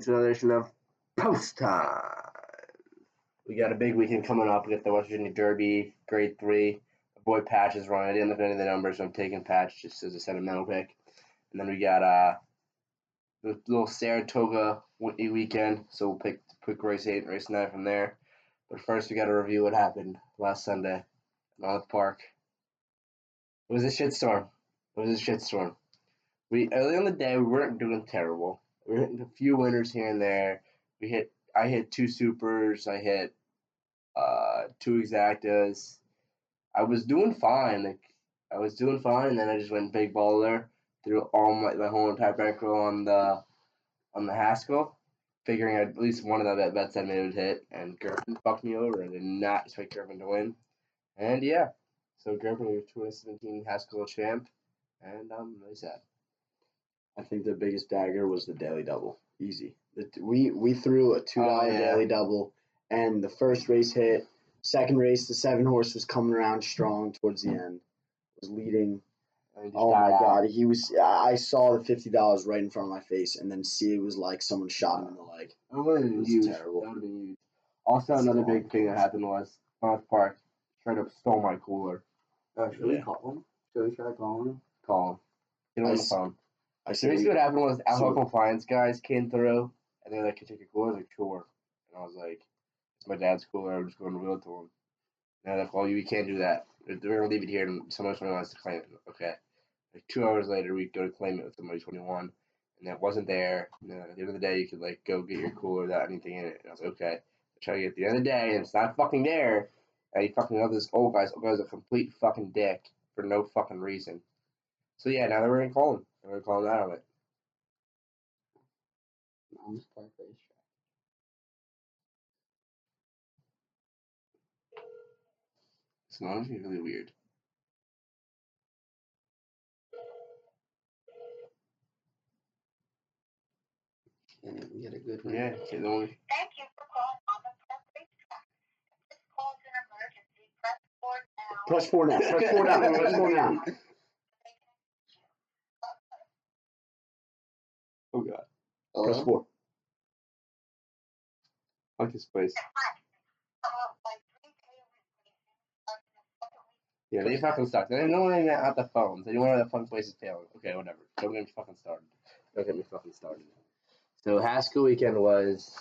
to another edition of Post Time. We got a big weekend coming up. We got the West Virginia Derby, Grade Three. My boy Patch is running. I didn't look at any of the numbers, so I'm taking Patch just as a sentimental pick. And then we got uh little Saratoga weekend, so we'll pick pick race eight and race nine from there. But first, we got to review what happened last Sunday at Monmouth Park. It was a shitstorm. It was a shitstorm. We early on the day we weren't doing terrible. We hitting a few winners here and there. We hit. I hit two supers. I hit uh, two exactas. I was doing fine. Like I was doing fine, and then I just went big baller. Threw all my my whole entire bankroll on the on the Haskell, figuring at least one of the bets I made would hit. And Griffin fucked me over. I did not expect Griffin to win. And yeah, so Griffin, your 2017 Haskell champ, and I'm really sad. I think the biggest dagger was the daily double. Easy. The, we we threw a two dollar Oh, yeah. daily double, and the first race hit. Second race, the seven horse was coming around strong towards the end. Was leading. And he just Oh my out. god, he was. I I saw the fifty dollars right in front of my face, and then see it was like someone shot him in the leg. That would have been It was huge. terrible. That would have been huge. Also, another big thing that happened was North Park straight up stole my cooler. Uh, should we Yeah. call him? Should we try calling him? Call him. Get him on I the s- phone. I So basically, what happened was alcohol so- compliance guys came through, and they're like, "Can you take your cooler?" I was like, "Sure." And I was like, "It's my dad's cooler. I'm just going to wheel it to him." And they're like, "Well, you can't do that. They're they're gonna leave it here, and wants to claim it." Okay. Like two hours later, we go to claim it with somebody 21, and it wasn't there. And then at the end of the day, you could like go get your cooler without anything in it. And I was like, "Okay." I try to get at the end of the day, and it's not fucking there. And he fucking knows this old guy's old guy's a complete fucking dick for no fucking reason. So yeah, now we're gonna call him. We're gonna call him out of it. Monmouth Park Racetrack. It's honestly really weird. Can't even get a good one. Yeah, okay, the only Thank you for calling Monmouth Park Racetrack. If this call is an emergency, press four now. press four now. Press four now. Press four now. Oh god, Press Hello? four. fuck this place. Yeah, they fucking suck. They don't even at the phones. They don't know where the fucking place is failing. Okay, whatever. Don't get me fucking started. Don't get me fucking started. So Haskell weekend was.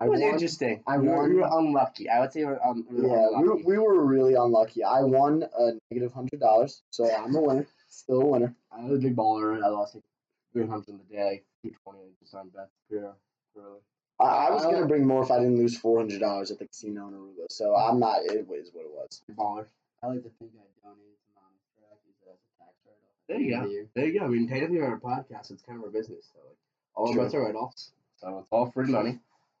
I It was won. interesting. I we, were, won. we were unlucky. I would say we were, un, we were Yeah, we were, unlucky. we were really unlucky. I won a negative hundred dollars, so I'm a winner. Still a winner. I was a big baller. I lost like 300 in the day. 220 just on bets pure. Early. I, I was gonna bring more if I didn't lose four hundred dollars at the casino in Aruba. So I'm not. It is what it was. Baller. I like to think I donated to Mom's Track. Use it as a tax write-off. There you go. the. There you go. I mean, technically, our podcast it's kind of our business. So like, all True. of us are write-offs. So it's all free money.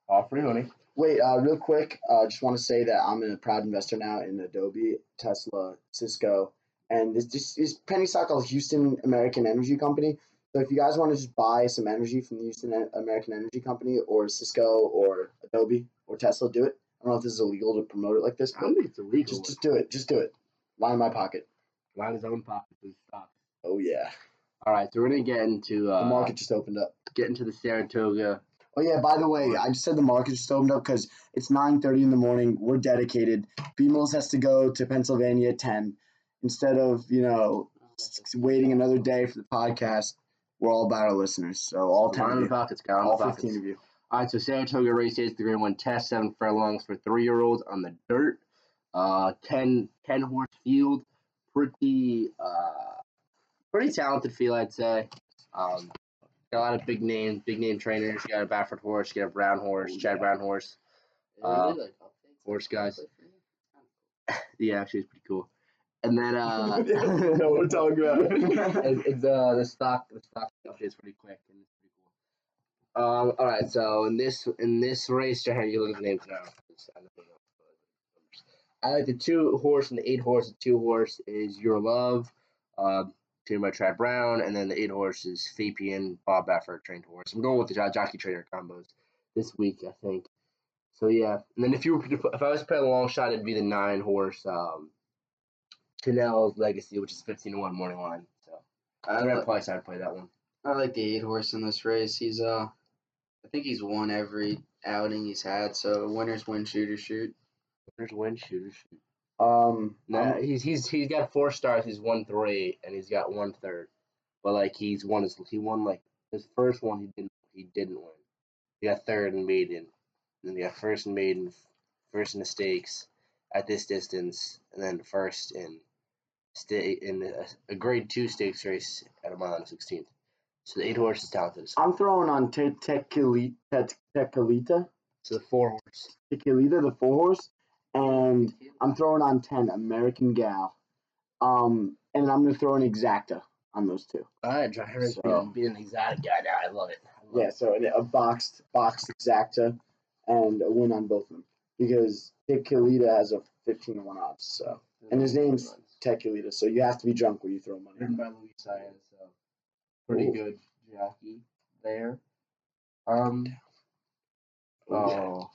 All free money. Wait, uh, real quick, uh, just want to say that I'm a proud investor now in Adobe, Tesla, Cisco, and this this is Penny Stock, a Houston American Energy Company. So if you guys want to just buy some energy from the Houston American Energy Company or Cisco or Adobe or Tesla, do it. I don't know if this is illegal to promote it like this, but it's illegal. just just do it. Just do it. Line in my pocket. line his own pocket and stop. Oh yeah, All right, so we're gonna get into uh, the market just opened up. get into the Saratoga. Oh yeah, by the way, I just said the market just opened up because it's nine thirty in the morning. We're dedicated. B-Mills has to go to Pennsylvania at ten. Instead of, you know, waiting another day for the podcast, we're all about our listeners. So all ten line of in you. the pockets, guy. Line All the pockets. fifteen of you. All right, so Saratoga race days, the grade one test, seven furlongs for three year olds on the dirt. Uh, 10, 10 horse field, pretty, uh, pretty talented field, I'd say. Um, got a lot of big names, big name trainers. You got a Baffert horse, you got a Brown horse, Oh, Chad yeah. Brown horse. Uh, really, horse guys. stuff like that. Yeah, actually, it's pretty cool. And then, uh, know what we're talking about. it's, it's uh the stock the stock updates pretty quick and it's pretty cool. Um, all right, so in this in this race, Jahan, you look at the names now. I don't know. I like the two horse and the eight horse. The two horse is Your Love, uh, trained by Chad Brown, and then the eight horse is Fabian Bob Baffert trained horse. I'm going with the jockey trainer combos this week, I think. So yeah, and then if you were to put, if I was playing a long shot, it'd be the nine horse um, Chanel's Legacy, which is 15 to one morning line. So at the right price, I'd play that one. I like the eight horse in this race. He's uh, I think he's won every outing he's had. So winners win, shooters shoot. Winners win shooter shoot. Um, Nah, he's he's he's got four stars. He's won three, and he's got one third. But like he's won his he won like his first one he didn't he didn't win. He got third in maiden, and then he got first in maiden, first in the stakes at this distance, and then first in state in a, a grade two stakes race at a mile and sixteenth. So the eight horse is talented. as fuck. I'm throwing on Te- Tequili- Te- Tequilita, So the four horse. Tequilita, the four horse, and I'm throwing on ten American Gal. Um, and I'm gonna throw an Exacta on those two. All right, John Henry's So- being, being an exotic guy now. I love it. I love Yeah, so a boxed boxed Exacta, and a win on both of them because Tequilita has a 15 to one odds. So and his name's Tequilita, so you have to be drunk when you throw money. written by Luis Saez, so pretty Ooh. good jockey there. Um, oh,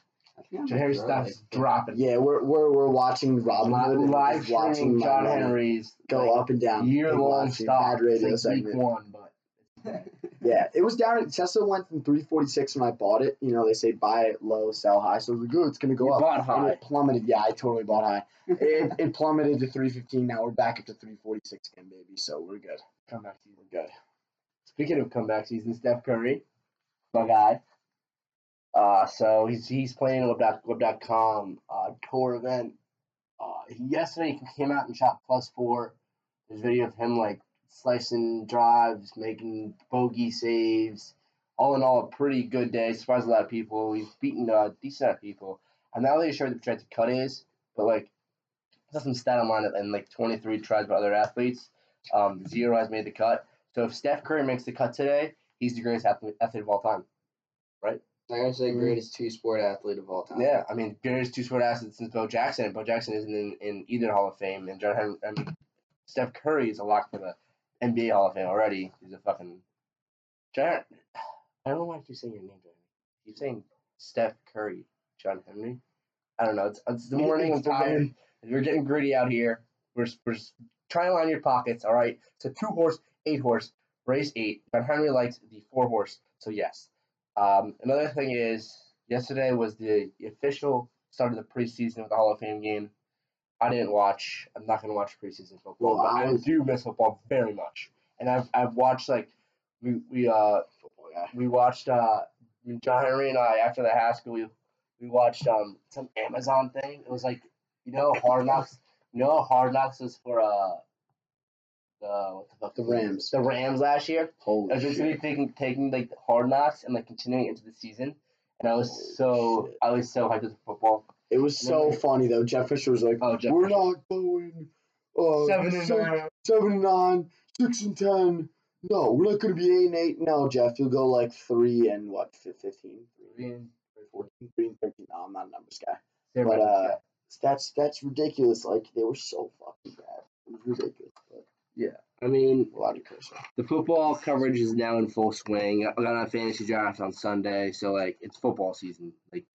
Harry stops dropping. Yeah, we're we're, we're watching Robin Hood and live watching streaming John money Henry's go up and down. year long live stop. bad radio It's like week one, but Yeah, it was down. Tesla went from 346 when I bought it. You know, they say buy it low, sell high. So I was like, good, it's gonna go you up. bought And high. it plummeted. Yeah, I totally bought high. it, it plummeted to 315. Now we're back up to 346 again, baby. So we're good. Comeback season. We're good. Speaking of comeback season, Steph Curry, my guy. Uh, so he's he's playing with Web- Web.com uh, tour event. Uh, yesterday he came out and shot plus four. There's video of him like slicing drives, making bogey saves. All in all, a pretty good day. Surprised a lot of people. He's beaten a decent amount of people. I'm not really sure what the projected cut is, but like, there's some stat online in like 23 tries by other athletes. Um, zero has made the cut. So if Steph Curry makes the cut today, he's the greatest athlete, athlete of all time. Right? I gotta say, greatest two sport athlete of all time. Yeah, I mean, greatest two sport athlete since Bo Jackson. and Bo Jackson isn't in, in either Hall of Fame, and John Henry, I mean, Steph Curry is a lock for the NBA Hall of Fame already. He's a fucking John. I don't know why I keep saying your name, John. Henry. Keep saying Steph Curry, John Henry. I don't know. It's, it's the morning. I'm tired. We're getting gritty out here. We're, we're trying to line your pockets. All right. So two horse, eight horse, race eight. John Henry likes the four horse. So yes. Um, another thing is yesterday was the official start of the preseason with the Hall of Fame game. I didn't watch. I'm not gonna watch preseason football, but I do miss football very much. And I've I've watched like we we uh we watched uh John Henry and I after the Haskell we we watched um some Amazon thing. It was like you know Hard Knocks. You know Hard Knocks was for uh the what the fuck The Rams. the Rams last year. Holy I was basically shit. taking taking like Hard Knocks and like continuing into the season. And I was Holy so shit. I was so hyped with football. It was so funny though. Jeff Fisher was like, Oh, Jeff "We're Fisher. not going uh, Seven and six, nine. seven and nine, six and ten. No, we're not going to be eight and eight. No, Jeff, you'll go like three and what, 15? Three and 14, three and 13. No, I'm not a numbers guy. They're But, right, uh, yeah. That's that's ridiculous. Like they were so fucking bad. It was ridiculous. But I mean, a lot of cursing. the football coverage is now in full swing. I got on fantasy draft on Sunday, so like it's football season. Like,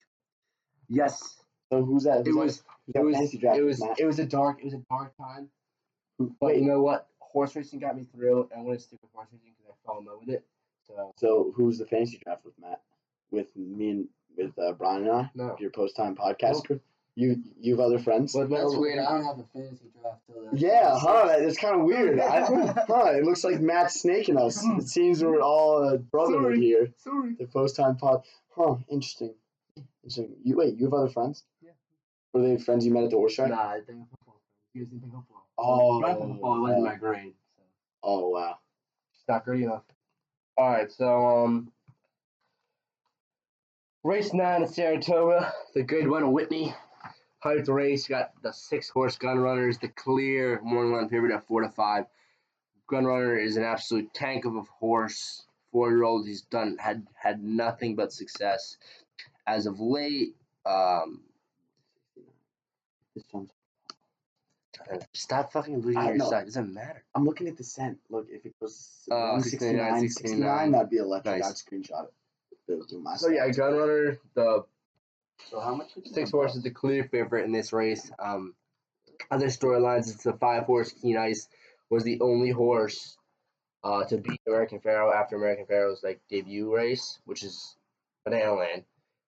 yes, So who's that? it Who's was. It was. fantasy draft It was. Matt? It was a dark. It was a dark time. But you know what? Horse racing got me through, and I'm gonna stick with horse racing because I fell in love with it. So so who's the fantasy draft with Matt? With me and with uh, Brian and I, no. your post time podcast. You you have other friends? What That's about- weird. I don't have a fantasy draft till then. Yeah, huh? It's kind of weird. I, huh? It looks like Matt's snaking us. It seems we're all a brotherhood Sorry. here. Sorry. The post time pod. Huh? Interesting. Interesting. You wait. You have other friends? Yeah. Were they friends you met at the horse track? Nah, I think football. You guys didn't think football. Oh, But I think football wasn't my grade. So. Oh wow. It's not great enough. All right, so um, race nine at Saratoga, the Grade One Whitney, hyped race. You got the six horse Gun Runners, the clear morning line favorite at four to five. Gun Runner is an absolute tank of a horse. Four year old, he's done had had nothing but success as of late. Um, stop fucking losing your know. side. It doesn't matter. I'm looking at the scent. Look, if it goes Uh, 169, 69, 69, that'd be electric. Nice. I'd screenshot it. My So yeah. Gun Runner, the So how much? Six horse is the clear favorite in this race. Um, other storylines, it's the five horse Keen Ice was the only horse uh, to beat American Pharoah after American Pharoah's like debut race, which is Banana Land.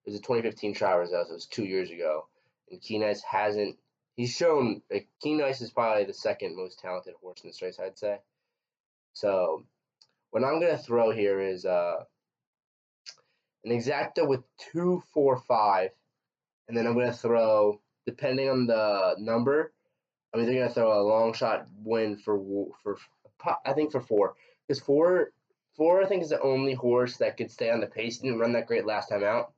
It was a 2015 trial result, so it was two years ago. And Keen Ice hasn't. He's shown like Keen Ice is probably the second most talented horse in this race, I'd say. So, what I'm gonna throw here is uh, an exacta with two, four, five, and then I'm gonna throw, depending on the number, I'm either gonna throw a long shot win for for I think for four, because four, four I think is the only horse that could stay on the pace. He didn't run that great last time out,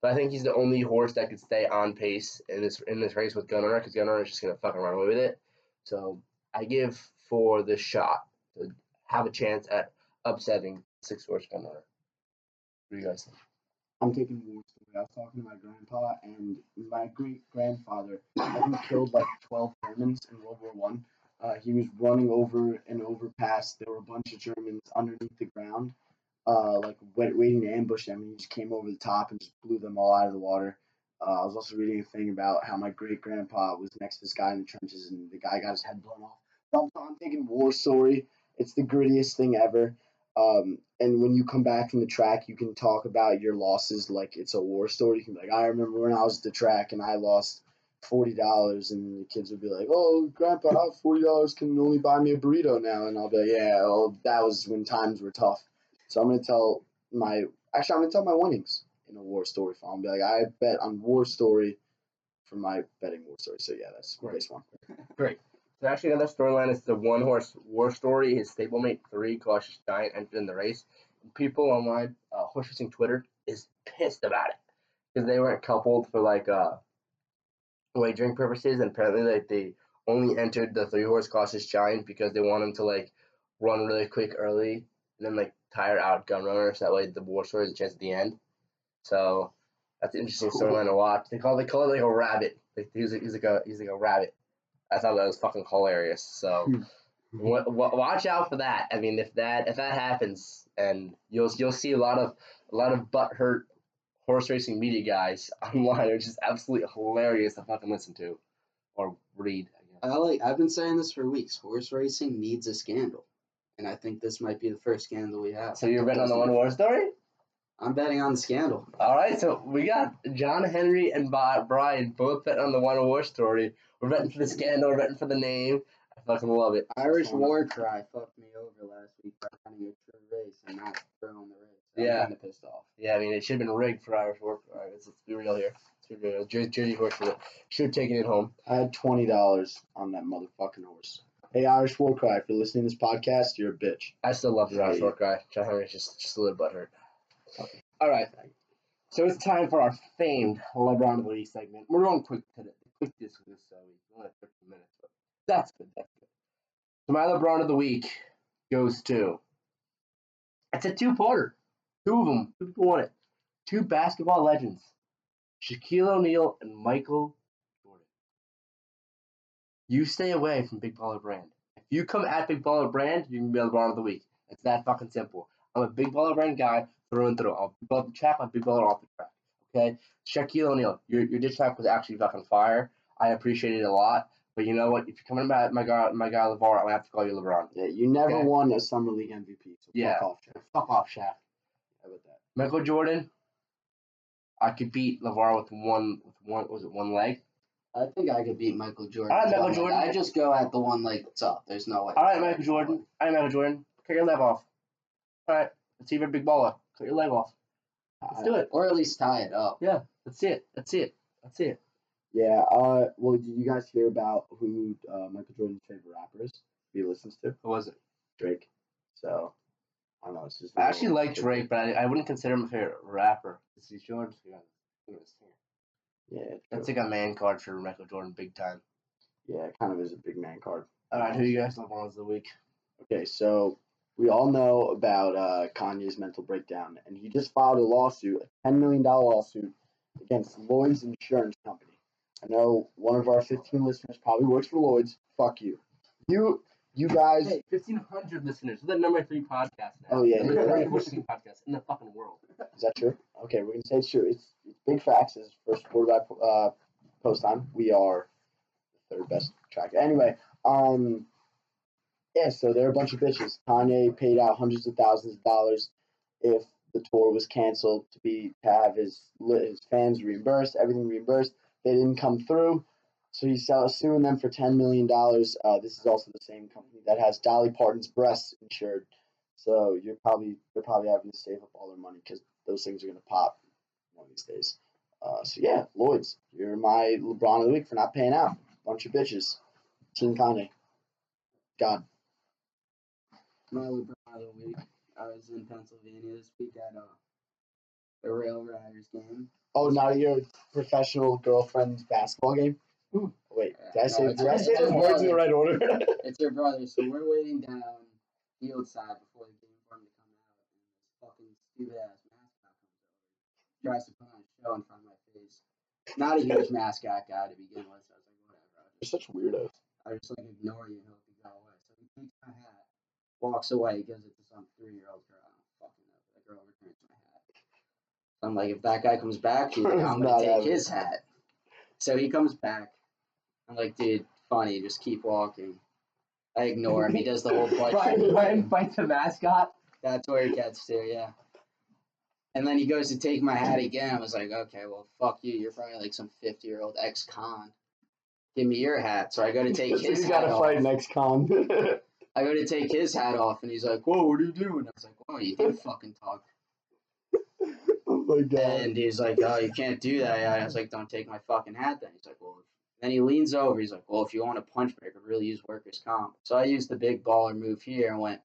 but I think he's the only horse that could stay on pace in this in this race with Gunner because Gunner is just gonna fucking run away with it. So I give for the shot to have a chance at upsetting six horse Gunner. What do you guys think? I'm taking war story. I was talking to my grandpa and my great grandfather. who killed like 12 Germans in World War One. Uh, he was running over an overpass. There were a bunch of Germans underneath the ground, uh, like wait, waiting to ambush them. And he just came over the top and just blew them all out of the water. Uh, I was also reading a thing about how my great grandpa was next to this guy in the trenches and the guy got his head blown off. So I'm, I'm thinking war story. It's the grittiest thing ever. Um, and when you come back from the track, you can talk about your losses like it's a war story. You can be like, I remember when I was at the track and I lost forty dollars, and the kids would be like, "Oh, Grandpa, forty dollars can only buy me a burrito now," and I'll be like, "Yeah, well, that was when times were tough." So I'm gonna tell my actually I'm gonna tell my winnings in a war story form. I'll be like, I bet on war story for my betting war story. So yeah, that's base one. So actually, another storyline is the one horse war story. His stablemate three, Cautious Giant, entered in the race. People online, uh, horse racing Twitter is pissed about it because they weren't coupled for like uh wagering purposes, and apparently like they only entered the three horse Cautious Giant because they want him to like run really quick early and then like tire out Gun Runner, so that way the war story has a chance at the end. So that's an interesting storyline to watch. They call they call it like a rabbit. Like he's he's like a he's like a rabbit. I thought that was fucking hilarious. So hmm. wa- wa- watch out for that. I mean, if that if that happens, and you'll you'll see a lot of a lot of butthurt horse racing media guys online are just absolutely hilarious to fucking listen to or read. I guess. I like. I've been saying this for weeks. Horse racing needs a scandal, and I think this might be the first scandal we have. So you're betting on the one war story? I'm betting on the scandal. All right, so we got John Henry and Brian both betting on the one war story. We're betting for the scandal. We're betting for the name. I fucking love it. Irish. War Cry fucked me over last week by running a true race and not throwing the race. I'm Yeah. kind of pissed off. Yeah, I mean, it should have been rigged for Irish war cry. let's, let's be real here. Let's be real. Jersey, Jersey horse should have taken it home. I had twenty dollars on that motherfucking horse. Hey, Irish War Cry, if you're listening to this podcast, you're a bitch. I still love the Irish war cry. John Henry's just just a little butthurt. All right, so it's time for our famed LeBron of the Week segment. We're going quick today. Quick this this uh, week. Only 13 minutes, but that's good. That's good. So my LeBron of the week goes to. It's a two-parter. Two of them. Two people won it. Two basketball legends, Shaquille O'Neal and Michael Jordan. You stay away from Big Baller Brand. If you come at Big Baller Brand, you can be LeBron of the week. It's that fucking simple. I'm a Big Baller Brand guy through and through. I'll be above the track, a Big Baller off the track. Okay? Shaquille O'Neal, your, your diss track was actually fucking fire. I appreciate it a lot. But you know what? If you're coming at my guy, my guy LaVar, I'm gonna have to call you LeBron. Yeah, you never Okay. won a summer league MVP. So Yeah. fuck off, Jack. Fuck off, Shaq. How about that? Michael Jordan, I could beat LaVar with one with one was it one leg? I think I could beat Michael Jordan. All right, with Michael. Jordan. I just go at the one leg that's up. There's no way. All right, Michael Jordan. All right, Michael Jordan. Kick your leg off. All right, let's see if you're a big baller. Cut your leg off. Let's do it. Or at least tie it up. Yeah, let's see it. Let's see it. Let's see it. Yeah. Uh. Well, did you guys hear about who uh, Michael Jordan's favorite rapper is? He listens to Who was it? Drake. So I don't know. It's just. I actually little- like Drake, but I, I wouldn't consider him a favorite rapper. Is he Jordan? Yeah. That's true. like a man card for Michael Jordan, big time. Yeah. It kind of is a big man card. All right, who you guys LeBron's of the week? Okay, so we all know about uh, Kanye's mental breakdown, and he just filed a lawsuit, a $10 million lawsuit against Lloyd's Insurance Company. I know one of our 15 listeners probably works for Lloyd's. Fuck you. You, you guys, Hey, fifteen hundred listeners. We're the number three podcast now. Oh, yeah, number you're three right. podcast in the fucking world. is that true? Okay, we're gonna say it's true. It's, it's big facts. It's first quarter by uh, post time. We are the third best track. Anyway, um, Yeah, so they're a bunch of bitches. Kanye paid out hundreds of thousands of dollars if the tour was canceled to be to have his his fans reimbursed, everything reimbursed. They didn't come through, so he's suing them for ten million dollars. Uh, this is also the same company that has Dolly Parton's breasts insured. So you're probably they're probably having to save up all their money because those things are gonna pop one of these days. Uh, so yeah, Lloyd's, you're my LeBron of the week for not paying out. Bunch of bitches. Team Kanye. God. My LeBron of the week. I was in Pennsylvania this week at uh, the Rail Riders game. Oh, now your professional girlfriend's basketball game? Ooh. Wait, Yeah, did I say, it's- did I say those words in the right order? It's your brother, so we're waiting down field side before the game for him to come out, and this fucking stupid ass mascot comes over, tries to put on a show in front of my face. Not a huge mascot guy to begin with, so I was like, whatever. You're such weirdos. I'll just like ignore you and hope you go away. So he takes my hat, walks away, gives it to some three year old girl. I don't fucking know. The girl returns my hat. So I'm like, if that guy comes back, here, It's I'm gonna take his hat. So he comes back. I'm like, dude, funny, just keep walking. I ignore him. He does the whole bite. Brian, Brian fights the mascot. That's where he gets to, yeah. And then he goes to take my hat again. I was like, okay, well, fuck you. You're probably like some 50 year old ex con. Give me your hat. So I go to take his He's gotta off. fight next con. I go to take his hat off, and he's like, whoa, what are you doing? I was like, whoa, you did fucking talk. oh my god. And he's like, oh, you can't do that. I was like, don't take my fucking hat then. He's like, well, then he leans over. He's like, well, if you want to punch me, I could really use workers' comp. So I used the big baller move here and went,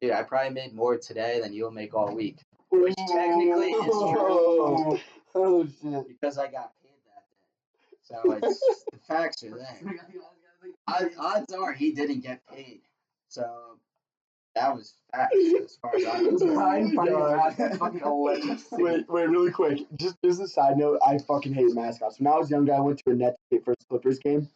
dude, I probably made more today than you'll make all week. Which technically is true Oh shit. because I got paid that day. So it's, the facts are there. Odds, odds are he didn't get paid. So that was facts as far as I'm concerned. Brian fighting the God. mascot. Fucking hilarious. Wait, wait, really quick. Just just a side note, I fucking hate mascots. When I was younger, I went to a Nets first Clippers game,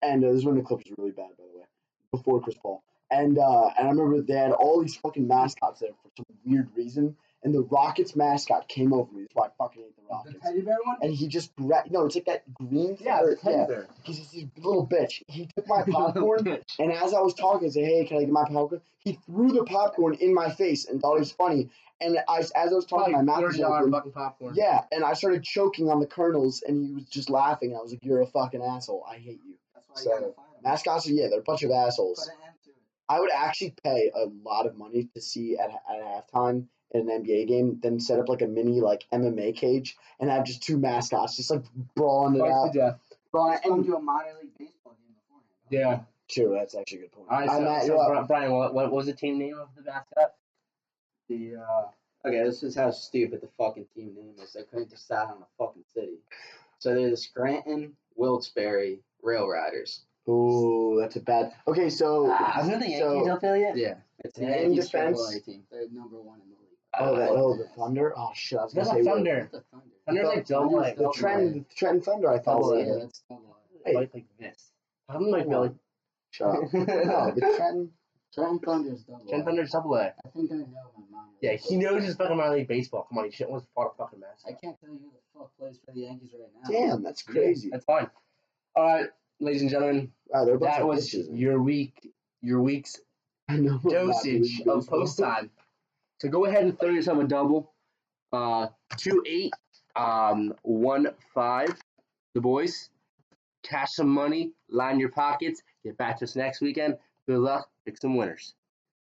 and uh, this is when the Clippers were really bad, by the way, before Chris Paul. And uh, and I remember they had all these fucking mascots there for some weird reason. And the Rockets mascot came over me. That's why I fucking hate the The Rockets. teddy bear one? And he just grabbed. No, it's like that green. Yeah, or- the teddy bear. He's just this little bitch. He took my popcorn, and as I was talking, I said, "Hey, can I get my popcorn?" He threw the popcorn in my face and thought it was funny. And I, as I was talking, my mouth was open. fucking popcorn. Yeah, and I started choking on the kernels, and he was just laughing. I was like, "You're a fucking asshole. I hate you." That's why So, you gotta fight him. Mascots, are, yeah, they're a bunch of assholes. Put an end to it. I would actually pay a lot of money to see at at halftime in an NBA game, then set up like a mini like MMA cage and have just two mascots just like brawling it Fight out. to death. Brawling, Let's and to a minor league baseball game beforehand. Yeah. true, that's actually a good point. All right, I'm so, at- so well, Brian, what, what was the team name of the mascot? The uh, okay, this is how stupid the fucking team name is. They couldn't decide on a fucking city, so they're the Scranton Wilkes-Barre Rail Riders. Ooh, that's a bad. Okay, so Ah, isn't it the so- Yankees affiliate? Yeah, it's a In Yankees defense- team. They're number one in the league. Oh, that, Uh, oh, the Thunder. Oh shit, I was gonna That's say Thunder. The Thunder. Thunder's like double. The Trent, the Trent Thunder. I thought. Was A. Yeah, it. that's double. Hey. Like, like this. I'm like Billy. Shut up. No, the Trent. Trent Thunder's double Trent. Thunder's double A. I think I know my mom. Yeah, he knows his fucking minor league baseball. Come on, he shouldn't have fought a fucking I can't tell you who the fuck plays for the Yankees right now. Damn, that's crazy. That's fine. All right, ladies and gentlemen, Wow, they're a bunch that was bitches, your week, your week's. Dosage of post time. So go ahead and throw yourself a double. Uh, two eight, um, one five. The boys, cash some money, line your pockets. Get back to us next weekend. Good luck. Pick some winners.